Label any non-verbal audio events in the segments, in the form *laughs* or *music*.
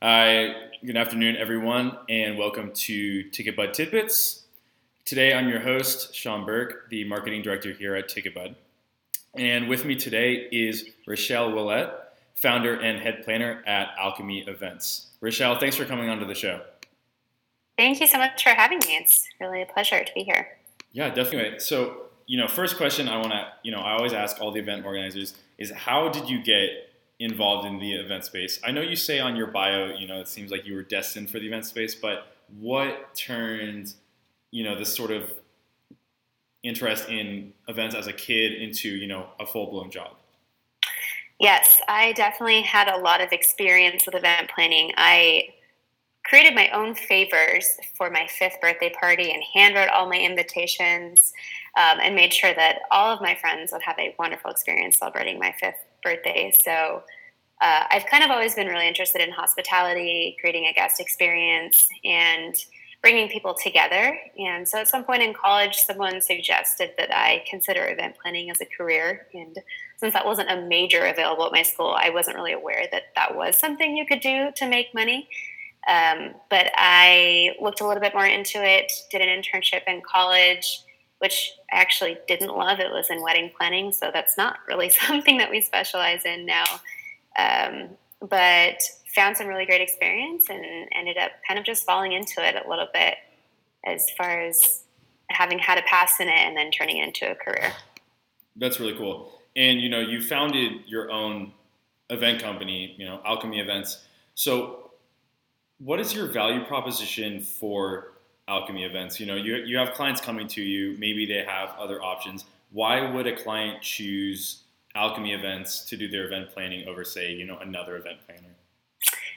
Hi, good afternoon, everyone, and welcome to TicketBud Tidbits. Today, I'm your host, Sean Burke, the marketing director here at TicketBud. And with me today is Richelle Ouellette, founder and head planner at Alchemy Events. Richelle, thanks for coming onto the show. Thank you so much for having me. It's really a pleasure to be here. Yeah, definitely. So, you know, first question I want to, you know, I always ask all the event organizers is how did you get involved in the event space. I know you say on your bio, you know, it seems like you were destined for the event space, but what turned, you know, this sort of interest in events as a kid into, you know, a full blown job? Yes, I definitely had a lot of experience with event planning. I created my own favors for my fifth birthday party and handwrote all my invitations um, and made sure that all of my friends would have a wonderful experience celebrating my fifth birthday. So uh, I've kind of always been really interested in hospitality, creating a guest experience, and bringing people together. And so at some point in college, someone suggested that I consider event planning as a career. And since that wasn't a major available at my school, I wasn't really aware that that was something you could do to make money. Um, but I looked a little bit more into it, did an internship in college, which I actually didn't love. It was in wedding planning, so that's not really *laughs* something that we specialize in now. Um, but found some really great experience and ended up kind of just falling into it a little bit as far as having had a pass in it and then turning it into a career. That's really cool. And you know, you founded your own event company, you know, Alchemy Events. So, what is your value proposition for alchemy events. You know, you, you have clients coming to you, maybe they have other options. Why would a client choose alchemy events to do their event planning over, say, you know, another event planner?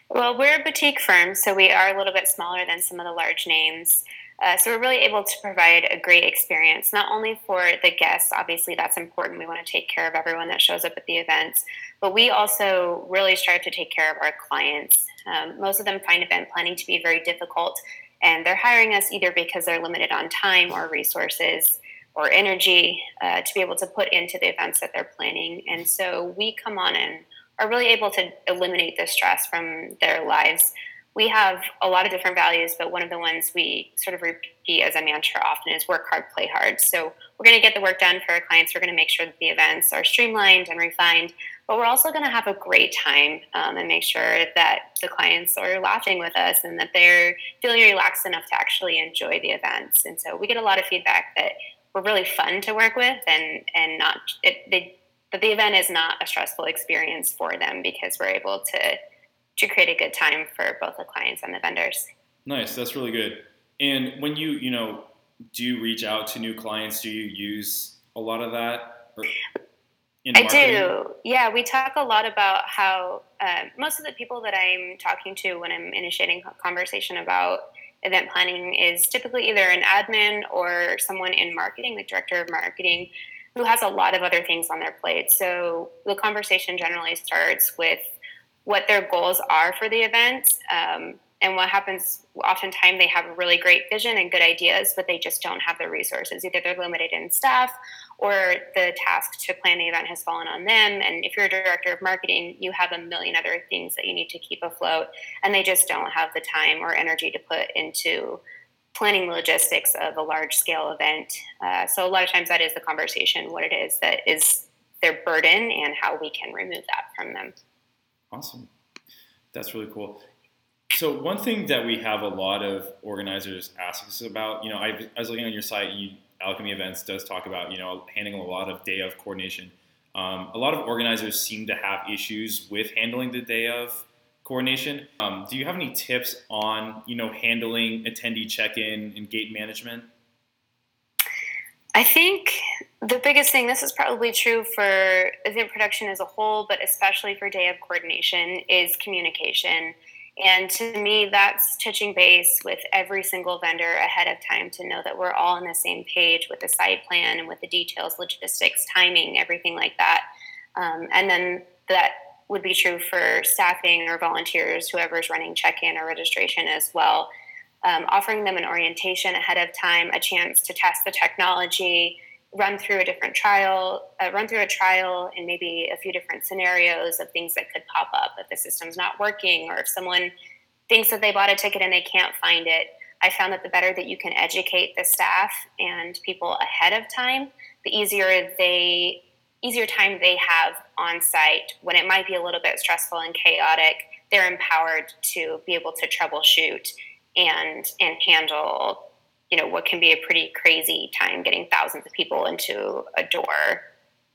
Well, we're a boutique firm, so we are a little bit smaller than some of the large names. Uh, so we're really able to provide a great experience, not only for the guests, obviously that's important. We want to take care of everyone that shows up at the events, but we also really strive to take care of our clients. Um, most of them find event planning to be very difficult and they're hiring us either because they're limited on time or resources or energy uh, to be able to put into the events that they're planning. And so we come on and are really able to eliminate the stress from their lives. We have a lot of different values, but one of the ones we sort of repeat as a mantra often is work hard, play hard. So we're going to get the work done for our clients. We're going to make sure that the events are streamlined and refined, but we're also going to have a great time um, and make sure that the clients are laughing with us and that they're feeling relaxed enough to actually enjoy the events. And so we get a lot of feedback that we're really fun to work with and and not it, they, that the event is not a stressful experience for them because we're able to to create a good time for both the clients and the vendors. Nice, that's really good. And when you you know do you reach out to new clients? Do you use a lot of that? Or- I do. Yeah, we talk a lot about how uh, most of the people that I'm talking to when I'm initiating a conversation about event planning is typically either an admin or someone in marketing, the director of marketing, who has a lot of other things on their plate. So the conversation generally starts with what their goals are for the event. Um, and what happens oftentimes they have a really great vision and good ideas but they just don't have the resources. Either they're limited in staff or the task to plan the event has fallen on them. And if you're a director of marketing you have a million other things that you need to keep afloat and they just don't have the time or energy to put into planning the logistics of a large scale event. Uh, so a lot of times that is the conversation what it is that is their burden and how we can remove that from them awesome that's really cool so one thing that we have a lot of organizers ask us about, you know, I, I was looking on your site, you, Alchemy Events does talk about, you know, handling a lot of day of coordination. Um, a lot of organizers seem to have issues with handling the day of coordination. Um, do you have any tips on, you know, handling attendee check-in and gate management? I think the biggest thing, this is probably true for event production as a whole, but especially for day of coordination, is communication. And to me, that's touching base with every single vendor ahead of time to know that we're all on the same page with the site plan and with the details, logistics, timing, everything like that. Um, and then that would be true for staffing or volunteers, whoever's running check in or registration as well. Um, offering them an orientation ahead of time, a chance to test the technology, run through a different trial, uh, run through a trial and maybe a few different scenarios of things that could pop up if the system's not working or if someone thinks that they bought a ticket and they can't find it. I found that the better that you can educate the staff and people ahead of time, the easier they easier time they have on site when it might be a little bit stressful and chaotic. They're empowered to be able to troubleshoot and and handle you know what can be a pretty crazy time getting thousands of people into a door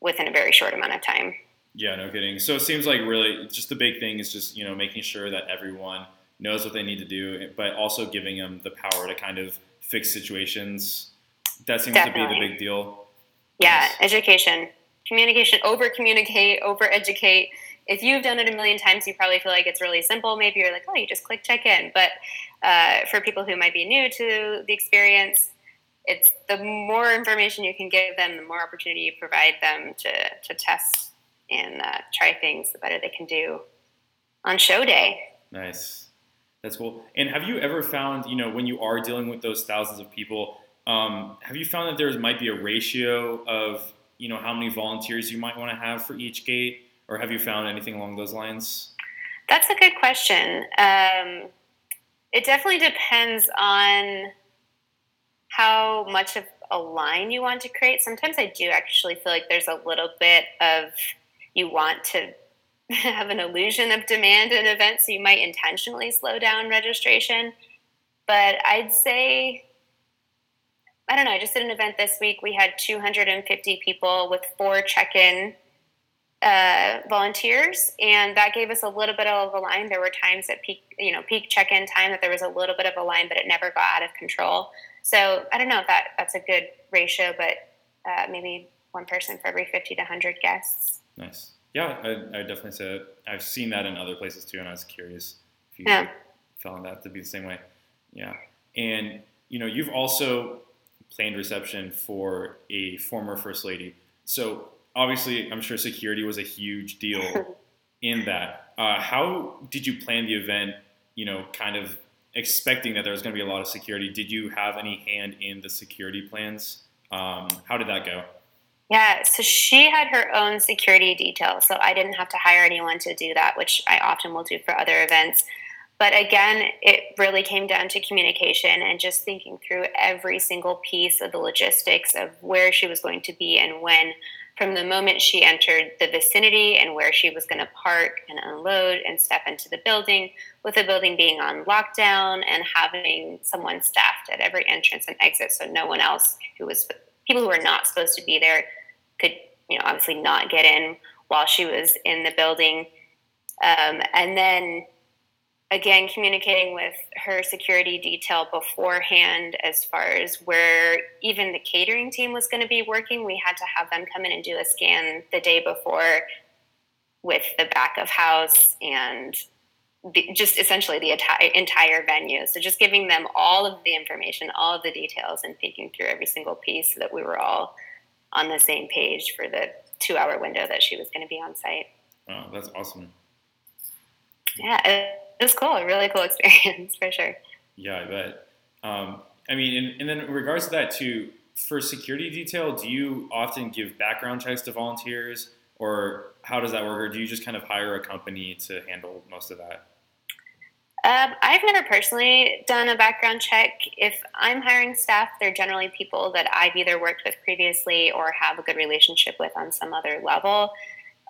within a very short amount of time. Yeah, no kidding. So it seems like really just the big thing is just you know making sure that everyone knows what they need to do, but also giving them the power to kind of fix situations. That seems Definitely. to be the big deal. Yeah, yes. education, communication, over communicate, over educate. If you've done it a million times, you probably feel like it's really simple. Maybe you're like, oh, you just click check in. But uh, for people who might be new to the experience, it's the more information you can give them, the more opportunity you provide them to, to test and uh, try things, the better they can do on show day. Nice. That's cool. And have you ever found, you know, when you are dealing with those thousands of people, um, have you found that there might be a ratio of, you know, how many volunteers you might want to have for each gate? Or have you found anything along those lines? That's a good question. Um, it definitely depends on how much of a line you want to create. Sometimes I do actually feel like there's a little bit of you want to *laughs* have an illusion of demand in events, so you might intentionally slow down registration. But I'd say, I don't know, I just did an event this week. We had 250 people with four check in uh, volunteers, and that gave us a little bit of a line. There were times at peak, you know, peak check-in time that there was a little bit of a line, but it never got out of control. So I don't know if that that's a good ratio, but uh, maybe one person for every 50 to 100 guests. Nice. Yeah, I, I definitely say it. I've seen that in other places too, and I was curious if you yeah. found that to be the same way. Yeah, and you know, you've also planned reception for a former first lady. So obviously, I'm sure security was a huge deal *laughs* in that. Uh, how did you plan the event? You know, kind of expecting that there was going to be a lot of security. Did you have any hand in the security plans? Um, how did that go? Yeah, so she had her own security detail, so I didn't have to hire anyone to do that, which I often will do for other events. But again, it really came down to communication and just thinking through every single piece of the logistics of where she was going to be and when from the moment she entered the vicinity and where she was going to park and unload and step into the building, with the building being on lockdown and having someone staffed at every entrance and exit so no one else who was people who were not supposed to be there could, you know, obviously not get in while she was in the building. Um, and then again communicating with her security detail beforehand as far as where even the catering team was going to be working we had to have them come in and do a scan the day before with the back of house and the, just essentially the entire, entire venue. So just giving them all of the information all of the details and thinking through every single piece so that we were all on the same page for the two hour window that she was going to be on site. Oh that's awesome. Yeah it was cool, a really cool *laughs* experience for sure. Yeah, I bet. Um, I mean, and, and, then in regards to that too, for security detail, do you often give background checks to volunteers, or how does that work, or do you just kind of hire a company to handle most of that? Um, I've never personally done a background check. If I'm hiring staff, they're generally people that I've either worked with previously or have a good relationship with on some other level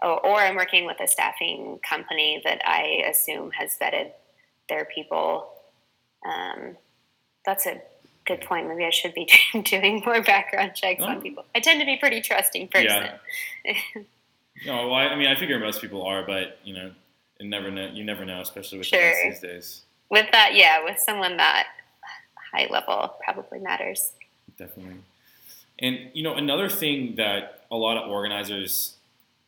or I'm working with a staffing company that I assume has vetted their people. Um, that's a good point. Maybe I should be *laughs* doing more background checks oh. on people. I tend to be pretty trusting person. Yeah. no, well, I mean, I figure most people are, but you know, you never know. You never know, especially with sure. these days. With that, yeah, with someone that high level probably matters. Definitely. And you know, another thing that a lot of organizers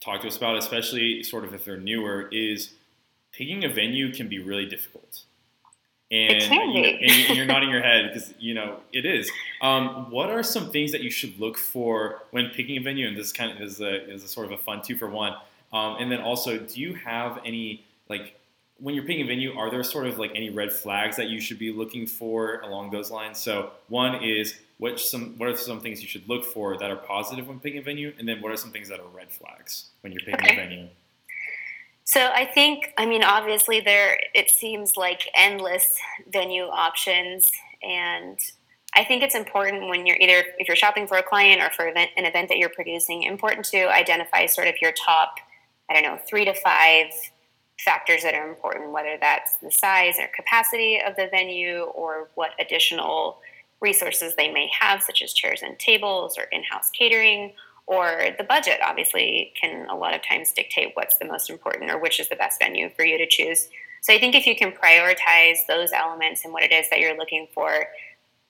talk to us about, especially sort of if they're newer, is picking a venue can be really difficult. And, you know, and you're nodding your head *laughs* because you know it is. Um, what are some things that you should look for when picking a venue? And this kind of is a, is a sort of a fun two for one. Um, and then also, do you have any like when you're picking a venue, are there sort of like any red flags that you should be looking for along those lines? So one is what some what are some things you should look for that are positive when picking a venue, and then what are some things that are red flags when you're picking okay. a venue? So I think, I mean, obviously there it seems like endless venue options, and I think it's important when you're either if you're shopping for a client or for event, an event that you're producing, important to identify sort of your top, I don't know, three to five factors that are important, whether that's the size or capacity of the venue or what additional resources they may have, such as chairs and tables or in-house catering or the budget obviously can a lot of times dictate what's the most important or which is the best venue for you to choose. So I think if you can prioritize those elements and what it is that you're looking for,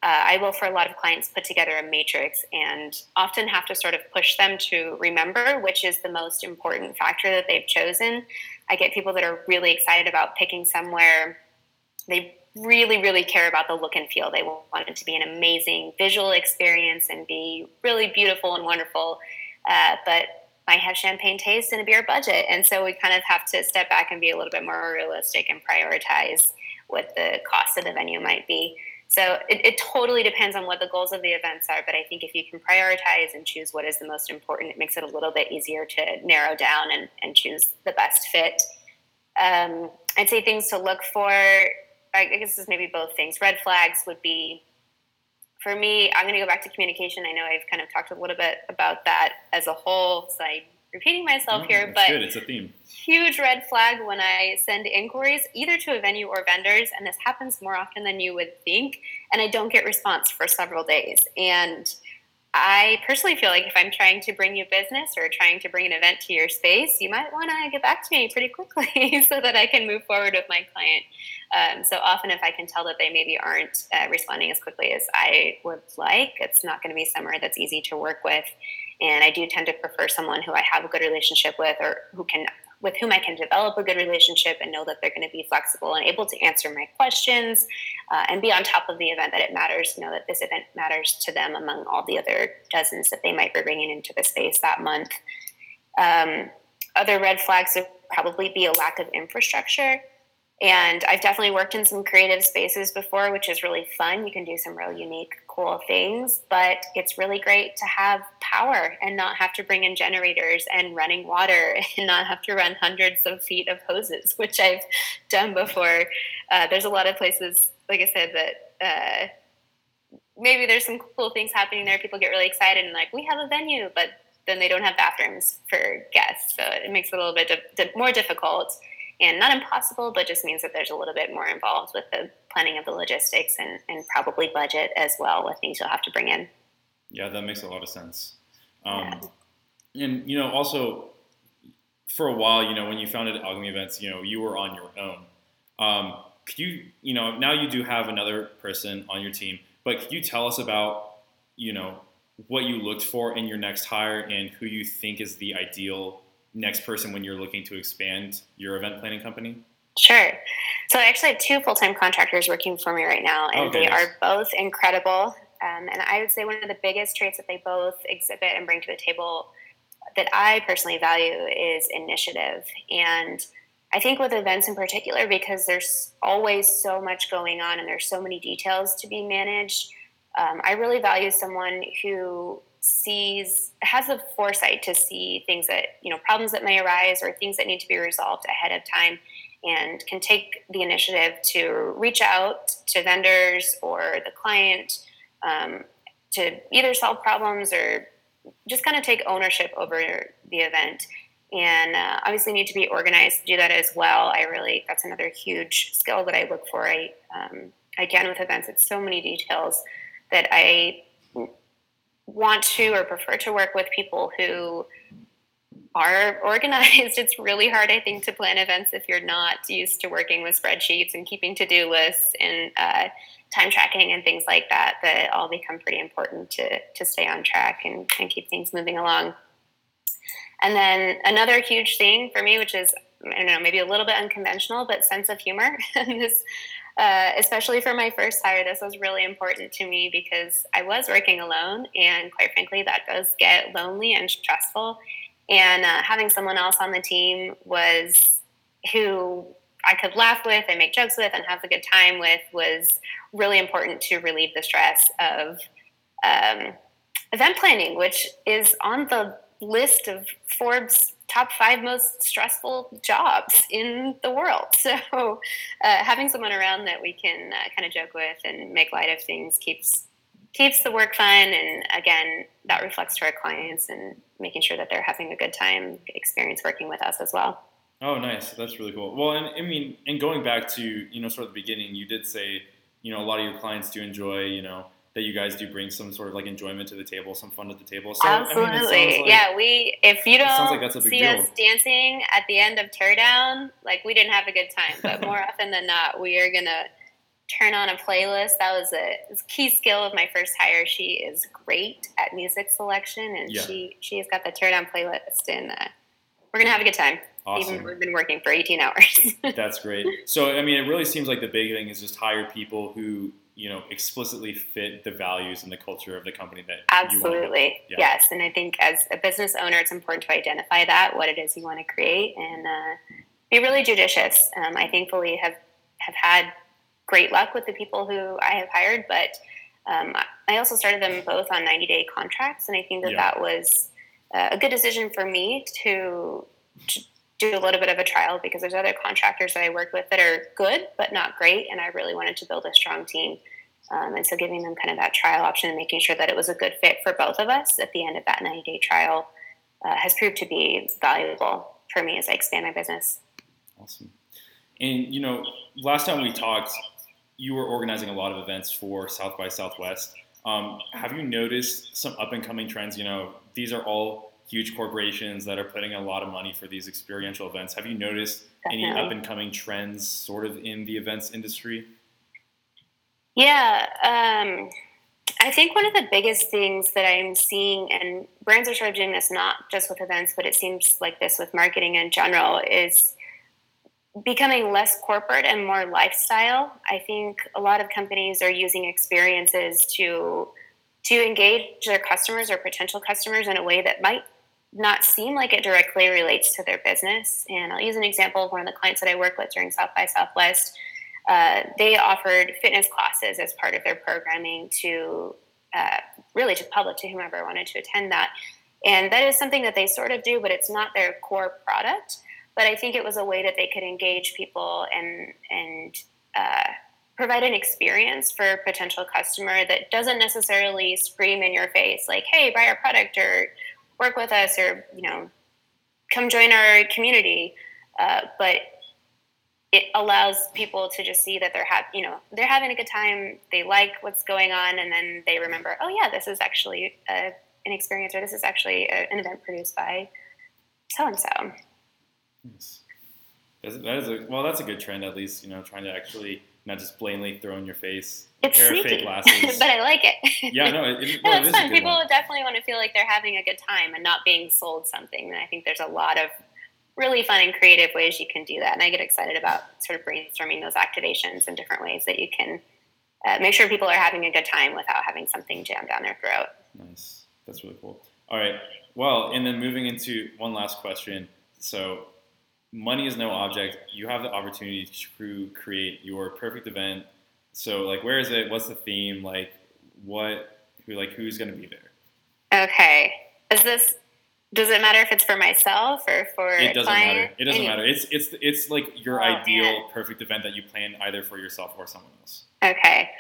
uh, I will, for a lot of clients, put together a matrix and often have to sort of push them to remember which is the most important factor that they've chosen. I get people that are really excited about picking somewhere they really, really care about the look and feel. They want it to be an amazing visual experience and be really beautiful and wonderful, uh, but might have champagne taste and a beer budget. And so we kind of have to step back and be a little bit more realistic and prioritize what the cost of the venue might be. So it, it totally depends on what the goals of the events are. But I think if you can prioritize and choose what is the most important, it makes it a little bit easier to narrow down and, and choose the best fit. Um, I'd say things to look for I guess this is maybe both things. Red flags would be, for me, I'm going to go back to communication. I know I've kind of talked a little bit about that as a whole, so I'm repeating myself here, but good. it's a theme. Huge red flag when I send inquiries either to a venue or vendors, and this happens more often than you would think, and I don't get response for several days. And I personally feel like if I'm trying to bring you business or trying to bring an event to your space, you might want to get back to me pretty quickly *laughs* so that I can move forward with my client. Um, so often, if I can tell that they maybe aren't uh, responding as quickly as I would like, it's not going to be somewhere that's easy to work with. And I do tend to prefer someone who I have a good relationship with or who can with whom I can develop a good relationship and know that they're going to be flexible and able to answer my questions uh, and be on top of the event that it matters, you know that this event matters to them among all the other dozens that they might be bringing into the space that month. Um, other red flags would probably be a lack of infrastructure. And I've definitely worked in some creative spaces before, which is really fun. You can do some real unique, cool things, but it's really great to have power and not have to bring in generators and running water *laughs* and not have to run hundreds of feet of hoses, which I've done before. Uh, there's a lot of places, like I said, that uh, maybe there's some cool things happening there. People get really excited and like, we have a venue, but then they don't have bathrooms for guests. So it makes it a little bit di- di- more difficult and not impossible, but just means that there's a little bit more involved with the planning of the logistics and, and probably budget as well with things you'll have to bring in. Yeah, that makes a lot of sense. Um, yeah. And, you know, also for a while, you know, when you founded Alchemy Events, you know, you were on your own. Um, could you, you know, now you do have another person on your team, but could you tell us about, you know, what you looked for in your next hire and who you think is the ideal next person when you're looking to expand your event planning company? Sure. So I actually have two full time contractors working for me right now, and okay, they are both incredible. Um, and I would say one of the biggest traits that they both exhibit and bring to the table that I personally value is initiative. And I think with events in particular, because there's always so much going on and there's so many details to be managed, um, I really value someone who sees has the foresight to see things that you know problems that may arise or things that need to be resolved ahead of time and can take the initiative to reach out to vendors or the client um, to either solve problems or just kind of take ownership over the event. And uh, obviously need to be organized to do that as well. I really that's another huge skill that i look for. I um, again with events it's so many details that i want to or prefer to work with people who are organized. *laughs* It's really hard, I think, to plan events if you're not used to working with spreadsheets and keeping to do lists and uh, time tracking and things like that, that all become pretty important to, to stay on track and, and keep things moving along. And then another huge thing for me, which is, I don't know, maybe a little bit unconventional, but sense of humor. *laughs* this uh, especially for my first hire, this was really important to me because I was working alone, and quite frankly, that does get lonely and stressful. And uh, having someone else on the team was who I could laugh with and make jokes with and have a good time with was really important to relieve the stress of um, event planning, which is on the list of Forbes top five most stressful jobs in the world. *laughs* So, uh, having someone around that we can uh, kind of joke with and make light of things keeps keeps the work fun, and again, that reflects to our clients and making sure that they're having a good time experience working with us as well. Oh, nice. That's really cool. Well, and I mean, and going back to you know sort of the beginning, you did say you know a lot of your clients do enjoy you know that you guys do bring some sort of like enjoyment to the table, some fun at the table. So, Absolutely, I mean, like, yeah. We if you don't like see deal. us dancing at the end of teardown, like we didn't have a good time. But more *laughs* often than not, we are gonna turn on a playlist. That was a, a key skill of my first hire. She is great at music selection, and yeah. she she has got the teardown playlist, and uh, we're gonna have a good time. Awesome. Even we've been working for 18 hours. *laughs* That's great. So, I mean, it really seems like the big thing is just hire people who you know explicitly fit the values and the culture of the company that absolutely yeah. yes and i think as a business owner it's important to identify that what it is you want to create and uh, be really judicious um, i thankfully have have had great luck with the people who i have hired but um, i also started them both on 90 day contracts and i think that yeah. that was uh, a good decision for me to, to do a little bit of a trial because there's other contractors that I work with that are good but not great, and I really wanted to build a strong team. Um, and so giving them kind of that trial option and making sure that it was a good fit for both of us at the end of that 90 day trial uh, has proved to be valuable for me as I expand my business. Awesome. And you know, last time we talked, you were organizing a lot of events for South by Southwest. Um, have you noticed some up and coming trends? You know, these are all huge corporations that are putting a lot of money for these experiential events. Have you noticed Definitely. any up and coming trends sort of in the events industry? Yeah, um, I think one of the biggest things that I'm seeing, and brands are sort of doing this not just with events, but it seems like this with marketing in general, is becoming less corporate and more lifestyle. I think a lot of companies are using experiences to to engage their customers or potential customers in a way that might not seem like it directly relates to their business. And I'll use an example of one of the clients that I work with during South by Southwest. Uh, they offered fitness classes as part of their programming to uh, really to public to whomever wanted to attend that. And that is something that they sort of do, but it's not their core product. But I think it was a way that they could engage people and and uh, provide an experience for a potential customer that doesn't necessarily scream in your face like, "Hey, buy our product," or work with us or you know come join our community. Uh, but it allows people to just see that they're ha- you know they're having a good time they like what's going on and then they remember oh yeah this is actually a, an experience or this is actually a, an event produced by so and so that is a well that's a good trend at least you know trying to actually not just blatantly throw in your face it's pair sneaky, of fake *laughs* glasses. but I like it. Yeah, no, it, it, *laughs* no, it's fun. People one. definitely want to feel like they're having a good time and not being sold something. And I think there's a lot of really fun and creative ways you can do that. And I get excited about sort of brainstorming those activations in different ways that you can uh, make sure people are having a good time without having something jammed down their throat. Nice. That's really cool. All right. Well, and then moving into one last question. So, money is no object. You have the opportunity to create your perfect event so like, where is it? What's the theme? Like, what? Who? Like, who's going to be there? Okay. Is this? Does it matter if it's for myself or for? It doesn't matter. It doesn't matter. It's it's it's like your oh, ideal man. perfect event that you plan either for yourself or someone else. Okay.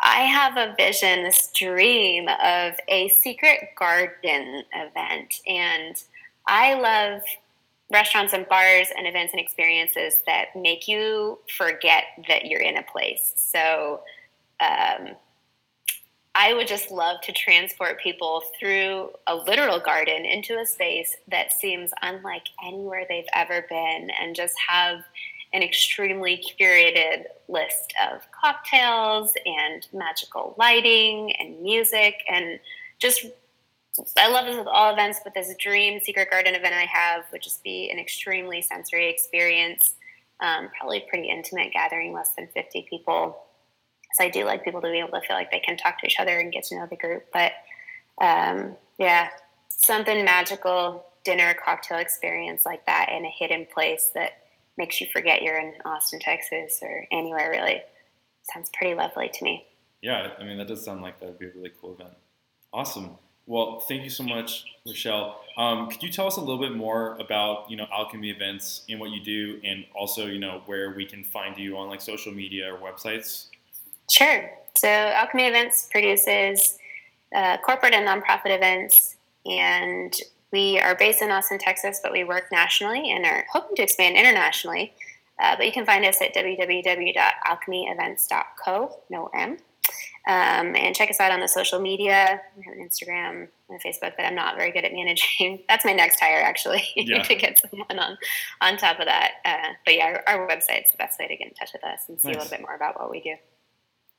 I have a vision, this dream of a secret garden event. And I love restaurants and bars and events and experiences that make you forget that you're in a place. So um, I would just love to transport people through a literal garden into a space that seems unlike anywhere they've ever been and just have an extremely curated list of cocktails and magical lighting and music and just I love this with all events, but this dream secret garden event I have would just be an extremely sensory experience. Um, probably pretty intimate gathering, less than 50 people. So I do like people to be able to feel like they can talk to each other and get to know the group. But um, yeah, something magical, dinner, cocktail experience like that in a hidden place that makes you forget you're in Austin, Texas, or anywhere really. Sounds pretty lovely to me. Yeah, I mean that does sound like that would be a really cool event. Awesome. Well, thank you so much, Richelle. Um, could you tell us a little bit more about you know Alchemy events and what you do, and also you know where we can find you on like social media or websites? Sure. So Alchemy Events produces uh, corporate and nonprofit events, and we are based in Austin, Texas, but we work nationally and are hoping to expand internationally. Uh, but you can find us at www.alchemyevents.co, no M. Um, and check us out on the social media. We have an Instagram and a Facebook that I'm not very good at managing. *laughs* That's my next hire, actually, *laughs* yeah. to get someone on on top of that. Uh, but yeah, our, our website's the best way to get in touch with us and see nice. a little bit more about what we do.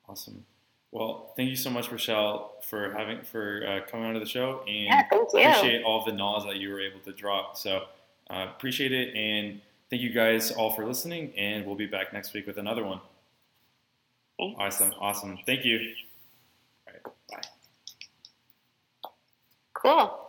Awesome. Well, thank you so much, Richelle, for having for uh, coming onto the show, and yeah, appreciate all the knowledge that you were able to drop. So uh, appreciate it, and thank you guys all for listening. And we'll be back next week with another one. Thanks. Awesome, awesome. Thank you. All right, bye. Cool.